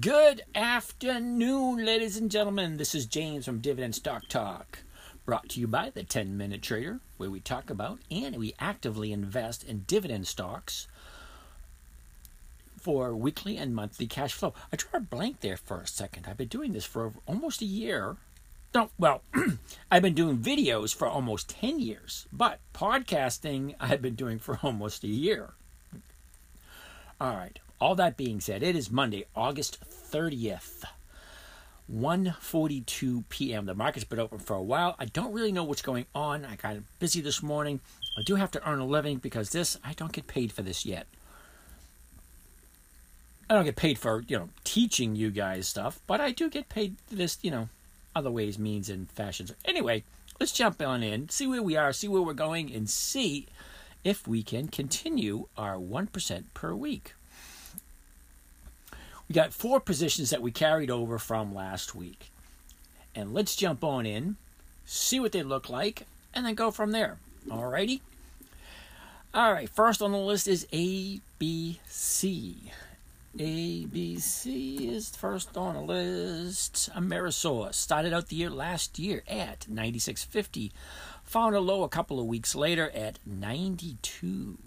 Good afternoon, ladies and gentlemen. This is James from Dividend Stock Talk, brought to you by the 10 Minute Trader, where we talk about and we actively invest in dividend stocks for weekly and monthly cash flow. I drew a blank there for a second. I've been doing this for almost a year. No, well, I've been doing videos for almost 10 years, but podcasting I've been doing for almost a year. All right. All that being said, it is Monday, August 30th. 1:42 p.m. The market's been open for a while. I don't really know what's going on. I got busy this morning. I do have to earn a living because this I don't get paid for this yet. I don't get paid for, you know, teaching you guys stuff, but I do get paid this, you know, other ways, means, and fashions. Anyway, let's jump on in, see where we are, see where we're going, and see if we can continue our 1% per week. We got four positions that we carried over from last week. And let's jump on in, see what they look like, and then go from there. Alrighty? Alright, first on the list is ABC. ABC is first on the list. Amerisource started out the year last year at 96.50. Found a low a couple of weeks later at 92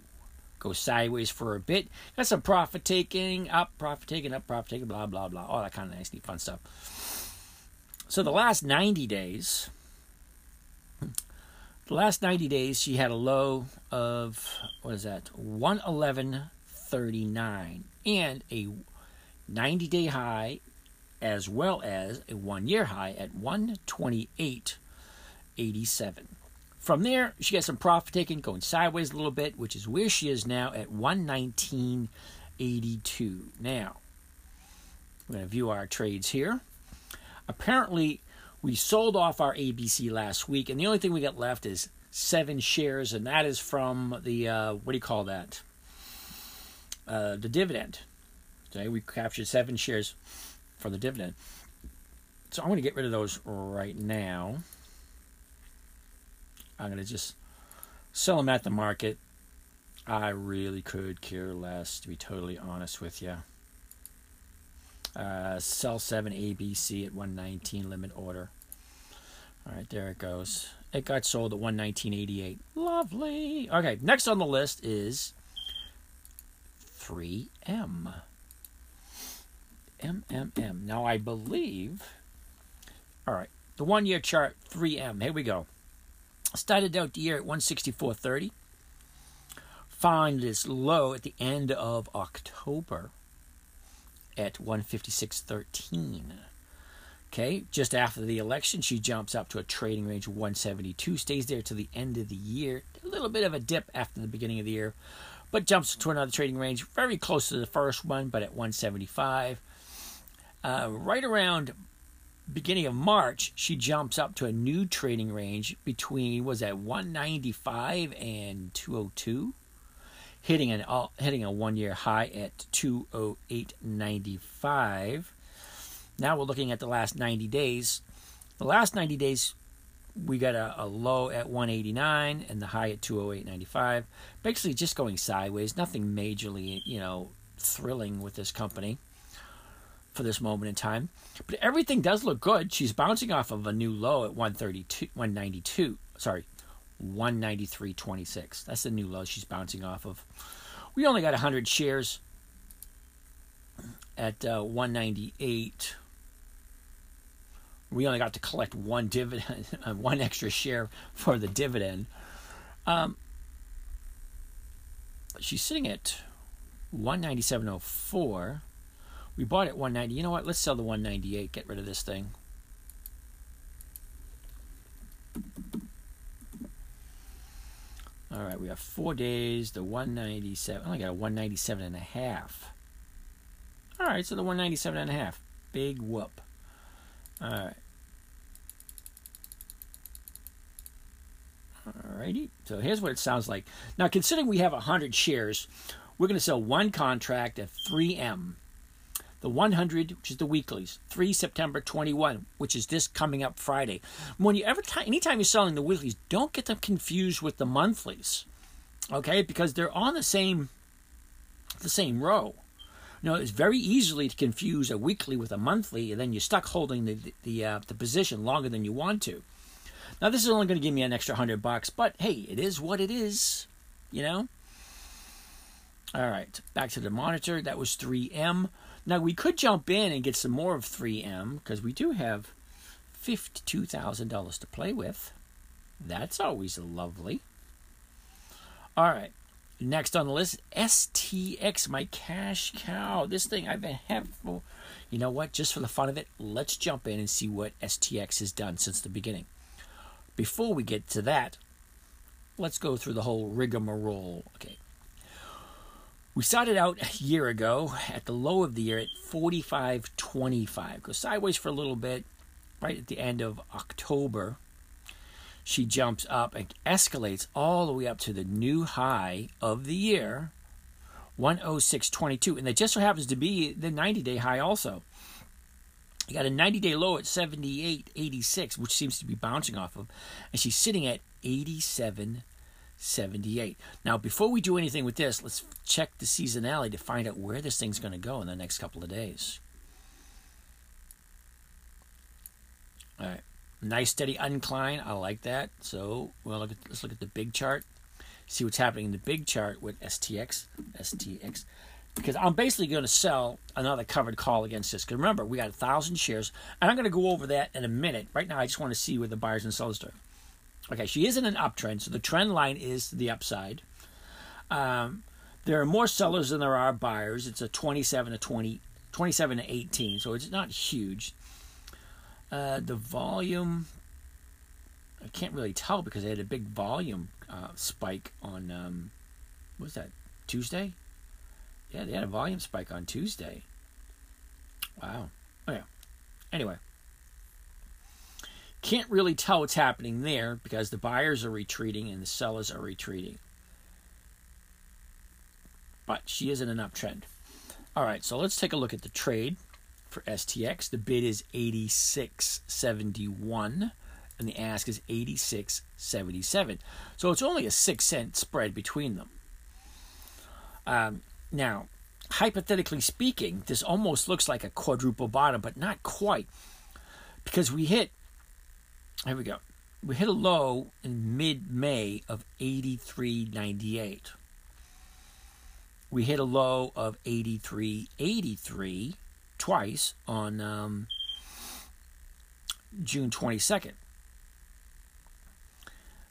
go sideways for a bit. Got some profit taking, up, profit taking, up, profit taking, blah, blah, blah. All that kind of nice, fun stuff. So the last 90 days, the last 90 days, she had a low of, what is that, 111.39 and a 90 day high as well as a one year high at 128.87. From there, she got some profit taking, going sideways a little bit, which is where she is now at 119.82. Now, we're going to view our trades here. Apparently, we sold off our ABC last week, and the only thing we got left is seven shares, and that is from the uh, what do you call that? Uh, the dividend. Okay, we captured seven shares for the dividend. So I'm going to get rid of those right now. I'm going to just sell them at the market. I really could care less, to be totally honest with you. Uh, sell 7 ABC at 119 limit order. All right, there it goes. It got sold at 119.88. Lovely. Okay, next on the list is 3M. MMM. Now I believe. All right, the one year chart 3M. Here we go. Started out the year at 164.30. Found its low at the end of October at 156.13. Okay, just after the election, she jumps up to a trading range of 172, stays there to the end of the year. A little bit of a dip after the beginning of the year, but jumps to another trading range very close to the first one, but at 175. Uh, right around beginning of March, she jumps up to a new trading range between was at 195 and 202, hitting an uh, hitting a one year high at 208.95. Now we're looking at the last 90 days. The last 90 days, we got a, a low at 189 and the high at 208.95. Basically, just going sideways. Nothing majorly, you know, thrilling with this company for this moment in time. But everything does look good. She's bouncing off of a new low at 132, 192. Sorry, 193.26. That's the new low she's bouncing off of. We only got 100 shares at uh, 198. We only got to collect one dividend, one extra share for the dividend. Um, she's sitting at 197.04. We bought it 190. You know what? Let's sell the 198. Get rid of this thing. All right, we have four days. The 197. I only got a 197 and a half All right, so the 197 and a half. Big whoop. All right. Alrighty. So here's what it sounds like. Now, considering we have 100 shares, we're going to sell one contract at 3M. The 100, which is the weeklies, 3 September 21, which is this coming up Friday. When you ever, anytime you're selling the weeklies, don't get them confused with the monthlies, okay? Because they're on the same, the same row. Know, it's very easily to confuse a weekly with a monthly, and then you're stuck holding the the uh, the position longer than you want to. Now, this is only going to give me an extra hundred bucks, but hey, it is what it is, you know. All right, back to the monitor. That was 3M. Now we could jump in and get some more of 3M because we do have $52,000 to play with. That's always lovely. All right. Next on the list, STX, my cash cow. This thing I've been having for, you know what? Just for the fun of it, let's jump in and see what STX has done since the beginning. Before we get to that, let's go through the whole rigmarole. Okay. We started out a year ago at the low of the year at 45.25. Goes sideways for a little bit. Right at the end of October, she jumps up and escalates all the way up to the new high of the year, 106.22. And that just so happens to be the 90 day high also. You got a 90 day low at 78.86, which seems to be bouncing off of. And she's sitting at 87. 78. Now, before we do anything with this, let's check the seasonality to find out where this thing's going to go in the next couple of days. All right, nice steady incline. I like that. So, well, look at, let's look at the big chart. See what's happening in the big chart with STX. STX. Because I'm basically going to sell another covered call against this. Because remember, we got a thousand shares, and I'm going to go over that in a minute. Right now, I just want to see where the buyers and sellers are. Okay, she is in an uptrend, so the trend line is the upside. Um, there are more sellers than there are buyers. It's a 27 to 20, 27 to 18, so it's not huge. Uh, the volume, I can't really tell because they had a big volume uh, spike on, um, what was that, Tuesday? Yeah, they had a volume spike on Tuesday. Wow. Oh, yeah. Anyway. Can't really tell what's happening there because the buyers are retreating and the sellers are retreating. But she is in an uptrend. All right, so let's take a look at the trade for STX. The bid is 86.71 and the ask is 86.77. So it's only a 6 cent spread between them. Um, now, hypothetically speaking, this almost looks like a quadruple bottom, but not quite. Because we hit here we go. We hit a low in mid May of 83.98. We hit a low of 83.83 twice on um, June 22nd.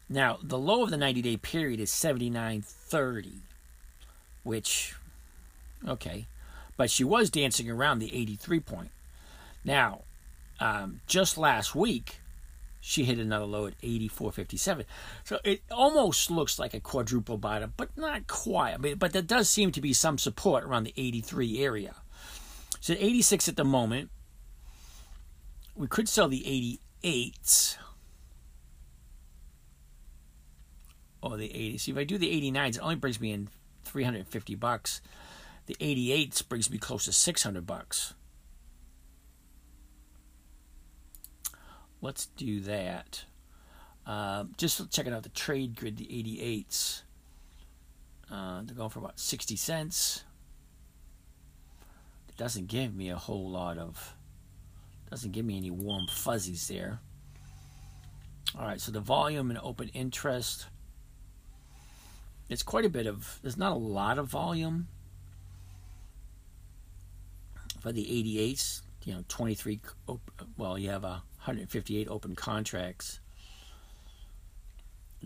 Now, the low of the 90 day period is 79.30, which, okay, but she was dancing around the 83 point. Now, um, just last week, she hit another low at 84.57. So it almost looks like a quadruple bottom, but not quite. I mean, but there does seem to be some support around the 83 area. So 86 at the moment. We could sell the 88s. Or the 80s. See, if I do the 89s, it only brings me in 350 bucks. The 88s brings me close to 600 bucks. Let's do that. Uh, just checking out the trade grid, the 88s. Uh, they're going for about 60 cents. It doesn't give me a whole lot of, doesn't give me any warm fuzzies there. All right, so the volume and open interest. It's quite a bit of, there's not a lot of volume for the 88s. You know, 23, well, you have a 158 open contracts.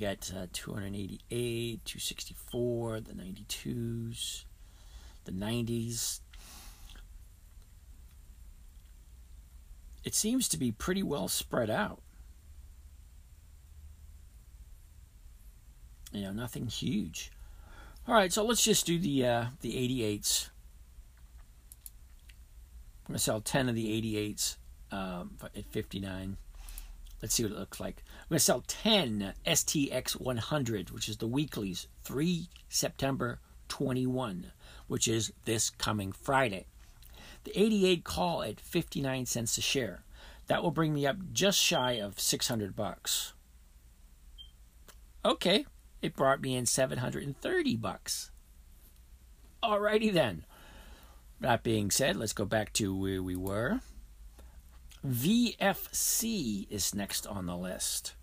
Got uh, 288, 264, the 92s, the 90s. It seems to be pretty well spread out. You know, nothing huge. All right, so let's just do the uh, the 88s. I'm to sell 10 of the 88s um, at 59. Let's see what it looks like. I'm going to sell 10 STX 100, which is the weeklies, 3 September 21, which is this coming Friday. The 88 call at 59 cents a share. That will bring me up just shy of 600 bucks. Okay, it brought me in 730 bucks. Alrighty then. That being said, let's go back to where we were. VFC is next on the list.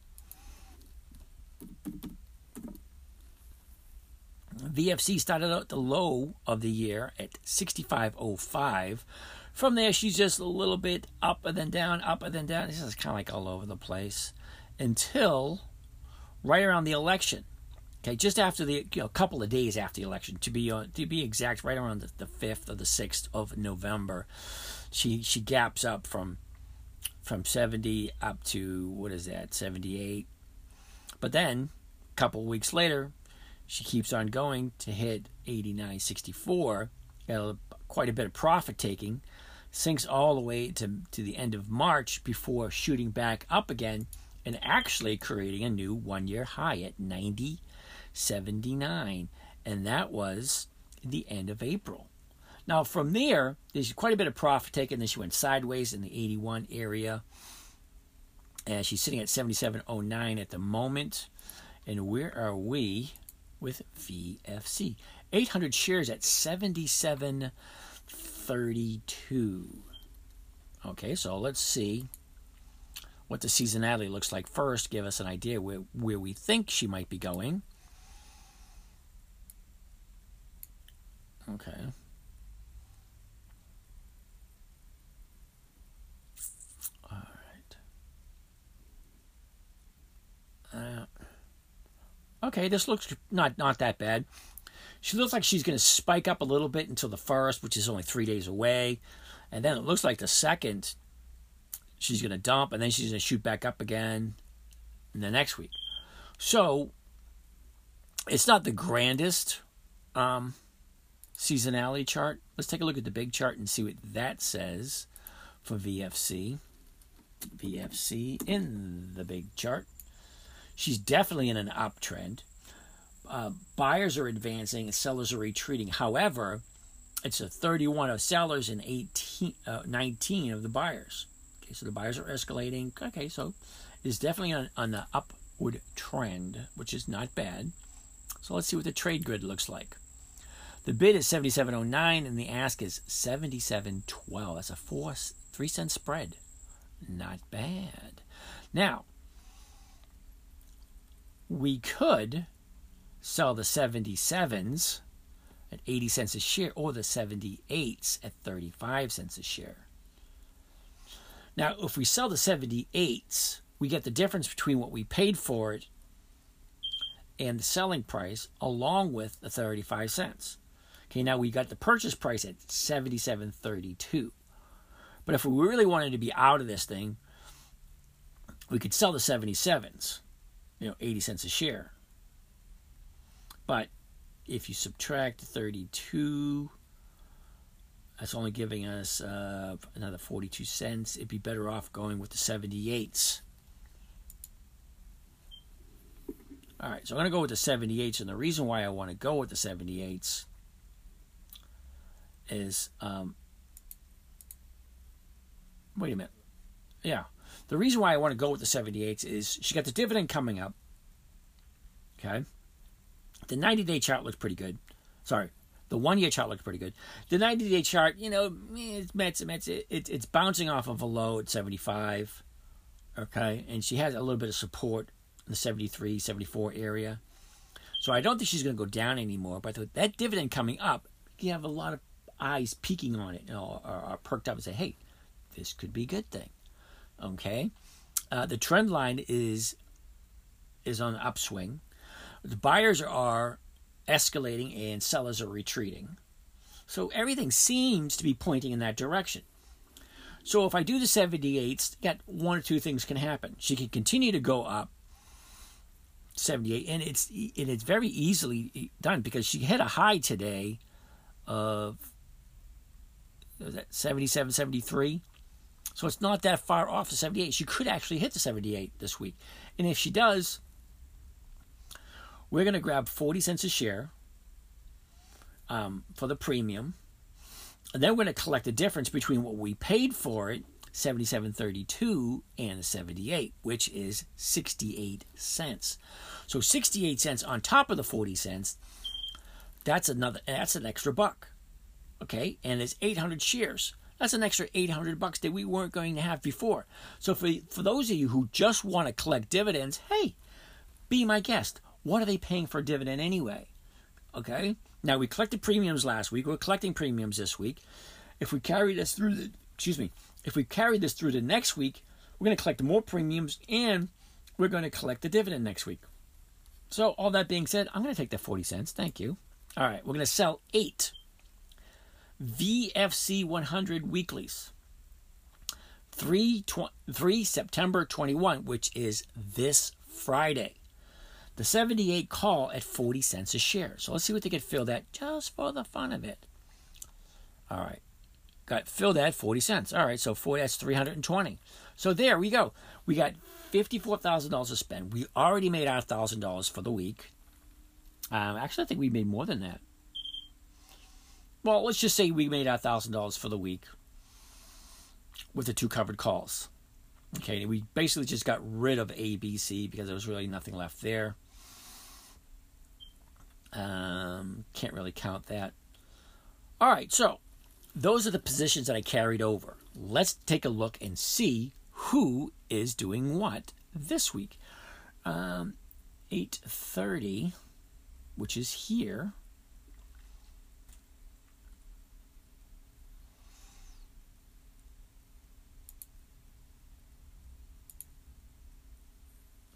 VFC started out the low of the year at 65.05. From there, she's just a little bit up and then down, up and then down. This is kind of like all over the place until right around the election. Okay, just after the you know, couple of days after the election, to be uh, to be exact, right around the fifth or the sixth of November, she she gaps up from from seventy up to what is that seventy eight, but then a couple weeks later, she keeps on going to hit eighty nine sixty four, quite a bit of profit taking, sinks all the way to to the end of March before shooting back up again and actually creating a new one year high at ninety 79, and that was the end of April. Now, from there, there's quite a bit of profit taken. Then she went sideways in the 81 area. And she's sitting at 77.09 at the moment. And where are we with VFC? 800 shares at 77.32. Okay, so let's see what the seasonality looks like first. Give us an idea where, where we think she might be going. Okay. Uh, okay, this looks not not that bad. She looks like she's going to spike up a little bit until the first, which is only three days away, and then it looks like the second she's going to dump, and then she's going to shoot back up again in the next week. So it's not the grandest um, seasonality chart. Let's take a look at the big chart and see what that says for VFC. VFC in the big chart. She's definitely in an uptrend. Uh, buyers are advancing sellers are retreating. However, it's a 31 of sellers and 18, uh, 19 of the buyers. Okay, so the buyers are escalating. Okay, so it's definitely on, on an upward trend, which is not bad. So let's see what the trade grid looks like. The bid is 77.09 and the ask is 77.12. That's a four three cent spread. Not bad. Now, we could sell the 77s at 80 cents a share or the 78s at 35 cents a share. Now, if we sell the 78s, we get the difference between what we paid for it and the selling price along with the 35 cents. Okay, now we got the purchase price at 77.32. But if we really wanted to be out of this thing, we could sell the 77s, you know, 80 cents a share. But if you subtract 32, that's only giving us uh, another 42 cents. It'd be better off going with the 78s. All right, so I'm going to go with the 78s, and the reason why I want to go with the 78s is um, wait a minute. Yeah. The reason why I want to go with the 78s is she got the dividend coming up. Okay. The 90 day chart looks pretty good. Sorry. The one year chart looks pretty good. The 90 day chart, you know, eh, it's, it's, it's, it's, it's bouncing off of a low at 75. Okay. And she has a little bit of support in the 73, 74 area. So I don't think she's going to go down anymore. But that dividend coming up, you have a lot of eyes peeking on it you know, are, are, perked up and say, hey, this could be a good thing. Okay? Uh, the trend line is is on upswing. The buyers are escalating and sellers are retreating. So everything seems to be pointing in that direction. So if I do the 78s, got one or two things can happen. She can continue to go up 78 and it's and it's very easily done because she hit a high today of was that 77, 73. So it's not that far off the 78. She could actually hit the 78 this week. And if she does, we're going to grab 40 cents a share um, for the premium. And then we're going to collect the difference between what we paid for it, 77.32, and the 78, which is 68 cents. So 68 cents on top of the 40 cents, that's another that's an extra buck. Okay? And it's 800 shares. That's an extra 800 bucks that we weren't going to have before. So for for those of you who just want to collect dividends, hey, be my guest. What are they paying for a dividend anyway? Okay? Now we collected premiums last week. We're collecting premiums this week. If we carry this through the excuse me, if we carry this through the next week, we're going to collect more premiums and we're going to collect the dividend next week. So all that being said, I'm going to take that 40 cents. Thank you. All right, we're going to sell 8 VFC 100 weeklies. 3, tw- 3 September 21, which is this Friday. The 78 call at 40 cents a share. So let's see what they get filled at just for the fun of it. All right. Got filled at 40 cents. All right, so 40, that's 320. So there we go. We got $54,000 to spend. We already made our $1,000 for the week. Um, actually, I think we made more than that. Well, let's just say we made our $1,000 for the week with the two covered calls. Okay, we basically just got rid of ABC because there was really nothing left there. Um, can't really count that. All right, so those are the positions that I carried over. Let's take a look and see who is doing what this week. Um, 8:30, which is here.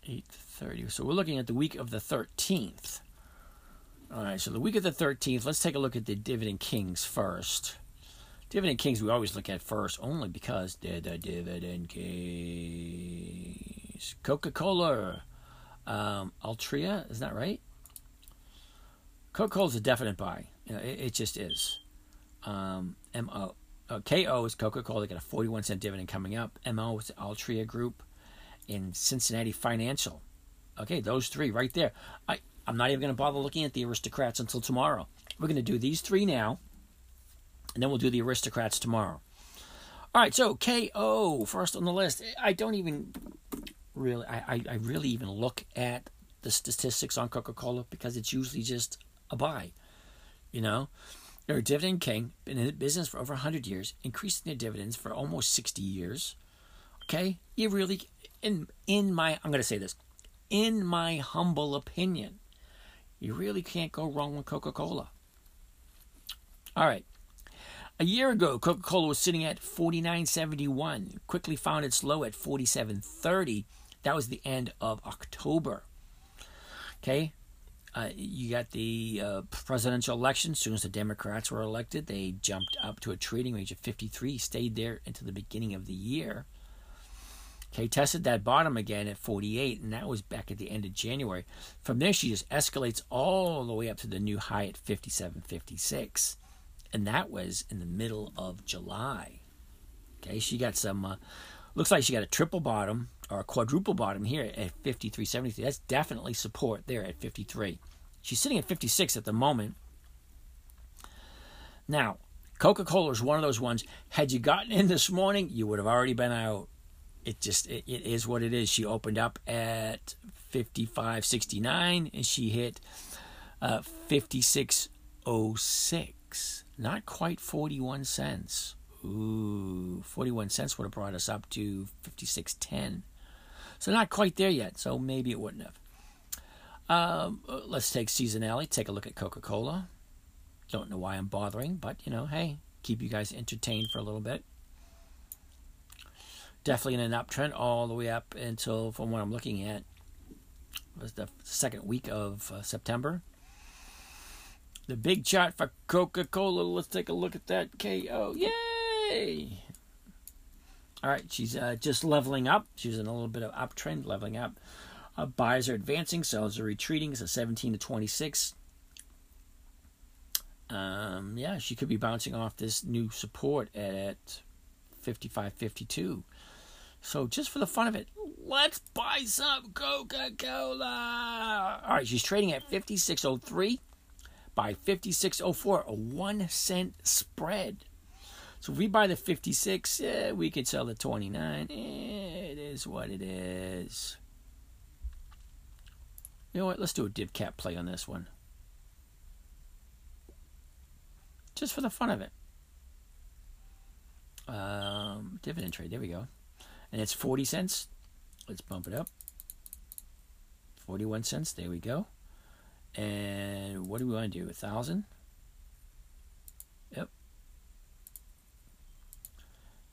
Eight thirty. So we're looking at the week of the thirteenth. All right, so the week of the 13th, let's take a look at the Dividend Kings first. Dividend Kings we always look at first, only because they're the Dividend Kings. Coca Cola, um, Altria, is that right? Coca Cola is a definite buy. You know, it, it just is. Um, MO, uh, KO is Coca Cola. They got a 41 cent dividend coming up. MO is Altria Group in Cincinnati Financial. Okay, those three right there. I, I'm not even going to bother looking at the aristocrats until tomorrow. We're going to do these three now, and then we'll do the aristocrats tomorrow. All right, so KO first on the list. I don't even really, I, I really even look at the statistics on Coca Cola because it's usually just a buy. You know, they're a dividend king, been in business for over 100 years, increasing their dividends for almost 60 years. Okay, you really, in in my, I'm going to say this, in my humble opinion, you really can't go wrong with Coca Cola. All right. A year ago, Coca Cola was sitting at 49.71, quickly found its low at 47.30. That was the end of October. Okay. Uh, you got the uh, presidential election. As soon as the Democrats were elected, they jumped up to a trading range of 53, stayed there until the beginning of the year. Okay, tested that bottom again at 48, and that was back at the end of January. From there, she just escalates all the way up to the new high at 57.56, and that was in the middle of July. Okay, she got some. Uh, looks like she got a triple bottom or a quadruple bottom here at 53.73. That's definitely support there at 53. She's sitting at 56 at the moment. Now, Coca Cola is one of those ones. Had you gotten in this morning, you would have already been out it just it, it is what it is. She opened up at 55.69 and she hit uh, 56.06. Not quite 41 cents. Ooh, 41 cents would have brought us up to 56.10. So not quite there yet. So maybe it wouldn't have. Um, let's take seasonality. Take a look at Coca Cola. Don't know why I'm bothering, but you know, hey, keep you guys entertained for a little bit definitely in an uptrend all the way up until, from what I'm looking at, was the second week of uh, September. The big chart for Coca Cola. Let's take a look at that KO. Yay! All right, she's uh, just leveling up. She's in a little bit of uptrend, leveling up. Uh, are advancing, sells are retreating. A 17 to 26. um, yeah, she could be bouncing off this new support at 55.52. So just for the fun of it, let's buy some Coca-Cola. All right, she's trading at 56.03 by 56.04, a one cent spread. So if we buy the 56, eh, we could sell the 29. Eh, it is what it is. You know what? Let's do a div cap play on this one. Just for the fun of it. Um, dividend trade. There we go. And it's 40 cents. Let's bump it up. 41 cents. There we go. And what do we want to do? A thousand? Yep.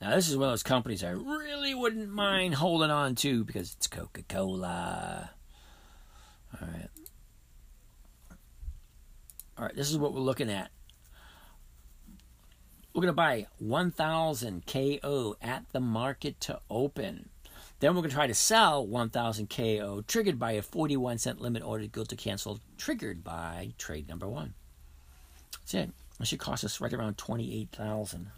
Now, this is one of those companies I really wouldn't mind holding on to because it's Coca Cola. All right. All right, this is what we're looking at. We're going to buy 1,000 KO at the market to open. Then we're going to try to sell 1,000 KO triggered by a 41 cent limit order good to cancel triggered by trade number one. That's it. It should cost us right around 28,000.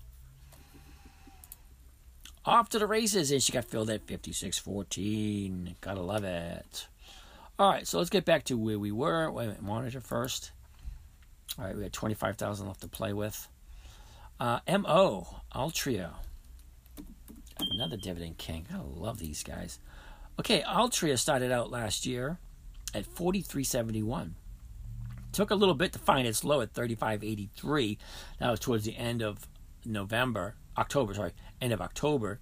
Off to the races, and she got filled at 56.14. Gotta love it. All right, so let's get back to where we were. Wait minute, monitor first. All right, we had 25,000 left to play with. Uh, MO, Altria. Another dividend king. I love these guys. Okay, Altria started out last year at 43.71. Took a little bit to find its low at 35.83. That was towards the end of November, October, sorry, end of October.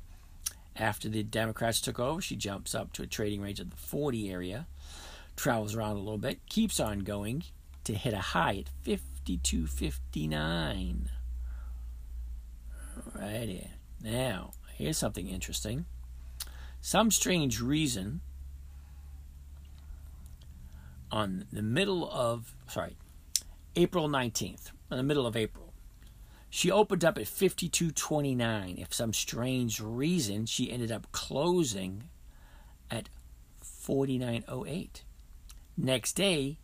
After the Democrats took over, she jumps up to a trading range of the 40 area, travels around a little bit, keeps on going to hit a high at 52.59. Righty. Now, here's something interesting. Some strange reason, on the middle of, sorry, April 19th, in the middle of April, she opened up at 52.29. If some strange reason, she ended up closing at 49.08. Next day,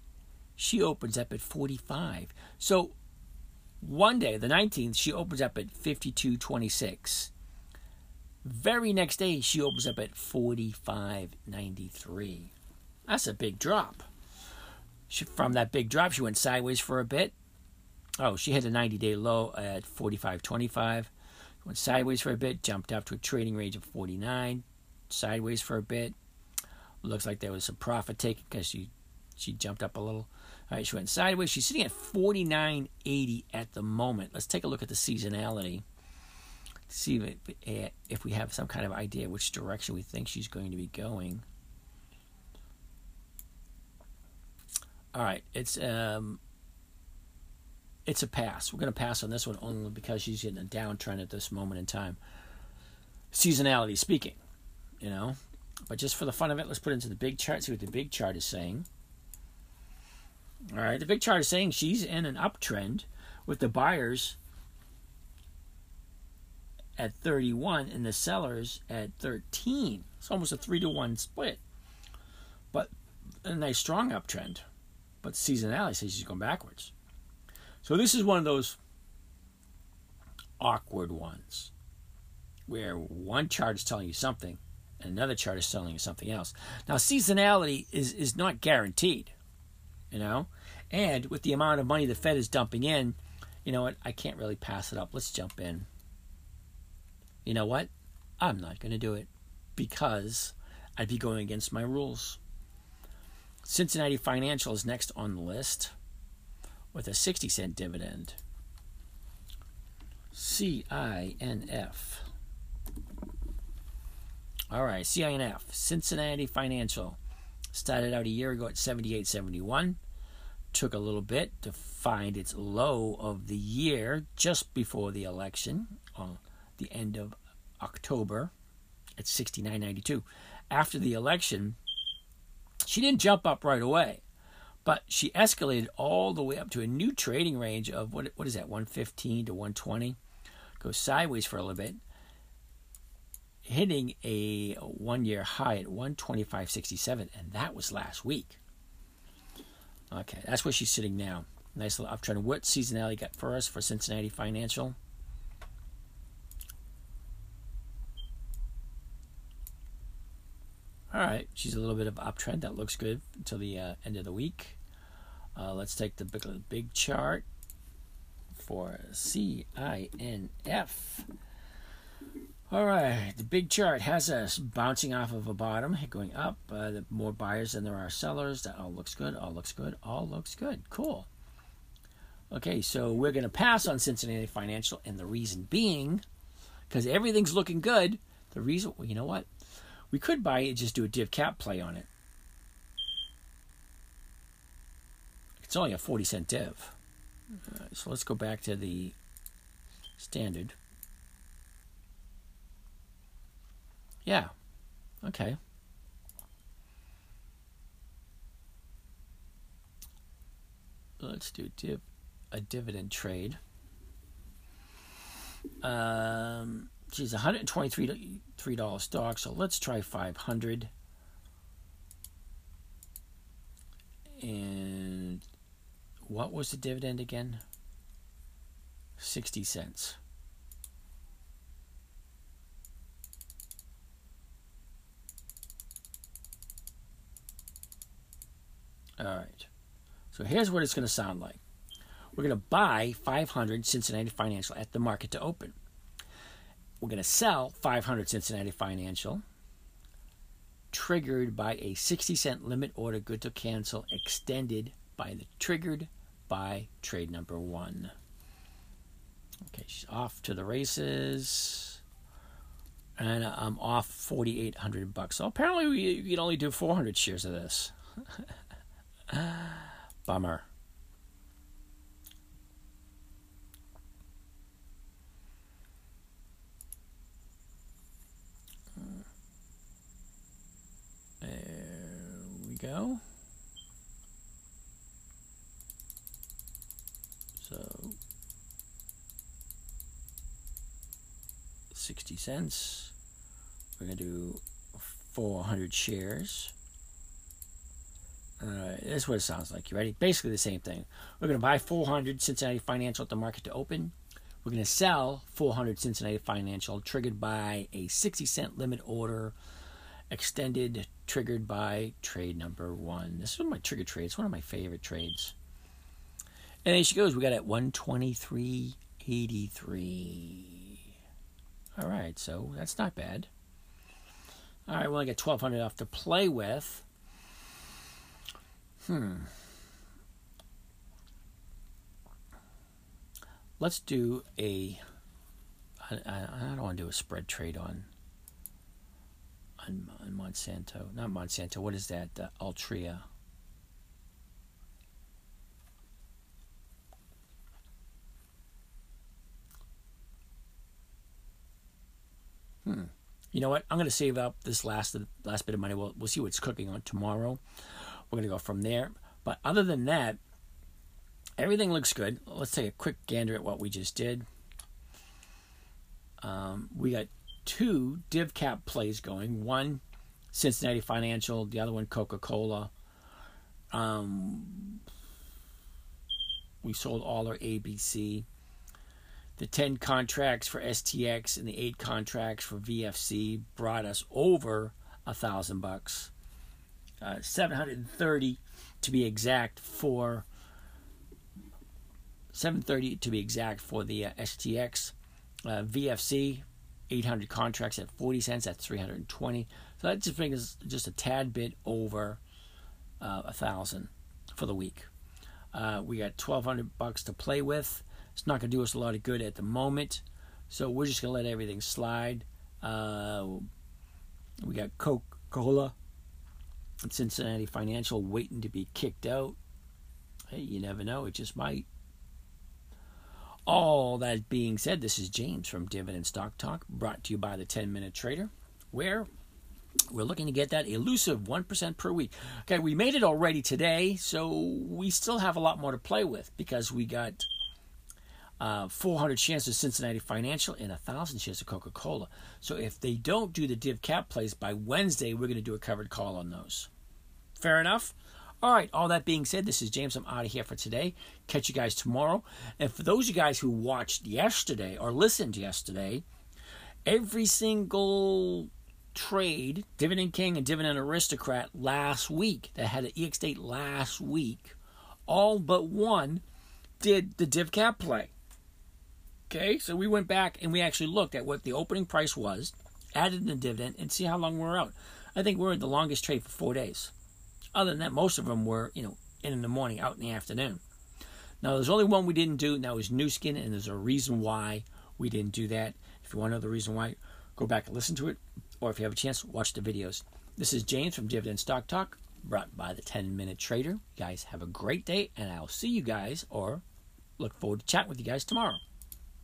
she opens up at 45. So one day, the 19th, she opens up at 52.26. Very next day, she opens up at 45.93. That's a big drop. She, from that big drop, she went sideways for a bit. Oh, she hit a 90 day low at 45.25. Went sideways for a bit, jumped up to a trading range of 49. Sideways for a bit. Looks like there was some profit taken because she, she jumped up a little. All right, she went sideways. She's sitting at 49.80 at the moment. Let's take a look at the seasonality. See if, eh, if we have some kind of idea which direction we think she's going to be going. All right, it's um, it's a pass. We're going to pass on this one only because she's in a downtrend at this moment in time. Seasonality speaking, you know. But just for the fun of it, let's put it into the big chart. See what the big chart is saying. All right, the big chart is saying she's in an uptrend with the buyers at 31 and the sellers at 13. It's almost a 3 to 1 split. But a nice strong uptrend. But seasonality says she's going backwards. So this is one of those awkward ones where one chart is telling you something and another chart is telling you something else. Now seasonality is, is not guaranteed you know? And with the amount of money the Fed is dumping in, you know what? I can't really pass it up. Let's jump in. You know what? I'm not going to do it because I'd be going against my rules. Cincinnati Financial is next on the list with a 60 cent dividend. CINF. All right, CINF, Cincinnati Financial. Started out a year ago at 78.71. Took a little bit to find its low of the year just before the election on the end of October at 69.92. After the election, she didn't jump up right away, but she escalated all the way up to a new trading range of what what is that 115 to 120. Goes sideways for a little bit hitting a one year high at 125.67, and that was last week. Okay, that's where she's sitting now. Nice little uptrend. What seasonality got for us for Cincinnati Financial? All right, she's a little bit of uptrend. That looks good until the uh, end of the week. Uh, let's take the big, big chart for CINF. All right, the big chart has us bouncing off of a bottom, going up. Uh, the more buyers than there are sellers. That all looks good. All looks good. All looks good. Cool. Okay, so we're going to pass on Cincinnati Financial, and the reason being, because everything's looking good. The reason, well, you know what? We could buy it, just do a div cap play on it. It's only a 40 cent div. So let's go back to the standard. Yeah. Okay. Let's do div a dividend trade. Um, geez, 123 three dollar stock. So let's try 500. And what was the dividend again? 60 cents. All right. So here's what it's going to sound like. We're going to buy 500 Cincinnati Financial at the market to open. We're going to sell 500 Cincinnati Financial, triggered by a 60 cent limit order good to cancel, extended by the triggered by trade number one. Okay, she's off to the races. And I'm off 4,800 bucks. So apparently, we, you can only do 400 shares of this. Bummer. There we go. So 60 cents. We're going to do 400 shares. Alright, this is what it sounds like. You ready? Basically the same thing. We're going to buy 400 Cincinnati Financial at the market to open. We're going to sell 400 Cincinnati Financial triggered by a 60 cent limit order extended triggered by trade number one. This is one of my trigger trades, one of my favorite trades. And there she goes. We got at 123.83. All right, so that's not bad. All right, well, I got 1200 off to play with. Hmm. Let's do a. I, I don't want to do a spread trade on on, on Monsanto. Not Monsanto. What is that? Uh, Altria. Hmm. You know what? I'm going to save up this last last bit of money. We'll we'll see what's cooking on tomorrow. We're going to go from there. But other than that, everything looks good. Let's take a quick gander at what we just did. Um, we got two div cap plays going. One Cincinnati Financial, the other one Coca Cola. Um, we sold all our ABC. The 10 contracts for STX and the 8 contracts for VFC brought us over a thousand bucks. Uh, 730 to be exact for 730 to be exact for the uh, STX. Uh, VFC 800 contracts at 40 cents. That's 320. So that just brings just a tad bit over uh, a thousand for the week. Uh, we got 1,200 bucks to play with. It's not going to do us a lot of good at the moment, so we're just going to let everything slide. Uh, we got Coca-Cola Cincinnati Financial waiting to be kicked out. Hey, you never know; it just might. All that being said, this is James from Dividend Stock Talk, brought to you by the 10 Minute Trader, where we're looking to get that elusive 1% per week. Okay, we made it already today, so we still have a lot more to play with because we got uh, 400 shares of Cincinnati Financial and 1,000 shares of Coca Cola. So if they don't do the div cap plays by Wednesday, we're going to do a covered call on those. Fair enough? All right, all that being said, this is James. I'm out of here for today. Catch you guys tomorrow. And for those of you guys who watched yesterday or listened yesterday, every single trade, Dividend King and Dividend Aristocrat last week, that had an EX date last week, all but one did the div cap play. Okay, so we went back and we actually looked at what the opening price was, added the dividend, and see how long we're out. I think we're in the longest trade for four days. Other than that, most of them were, you know, in, in the morning, out in the afternoon. Now, there's only one we didn't do, and that was Nu Skin, and there's a reason why we didn't do that. If you want to know the reason why, go back and listen to it, or if you have a chance, watch the videos. This is James from Dividend Stock Talk, brought by the 10 Minute Trader. You guys have a great day, and I'll see you guys, or look forward to chatting with you guys tomorrow.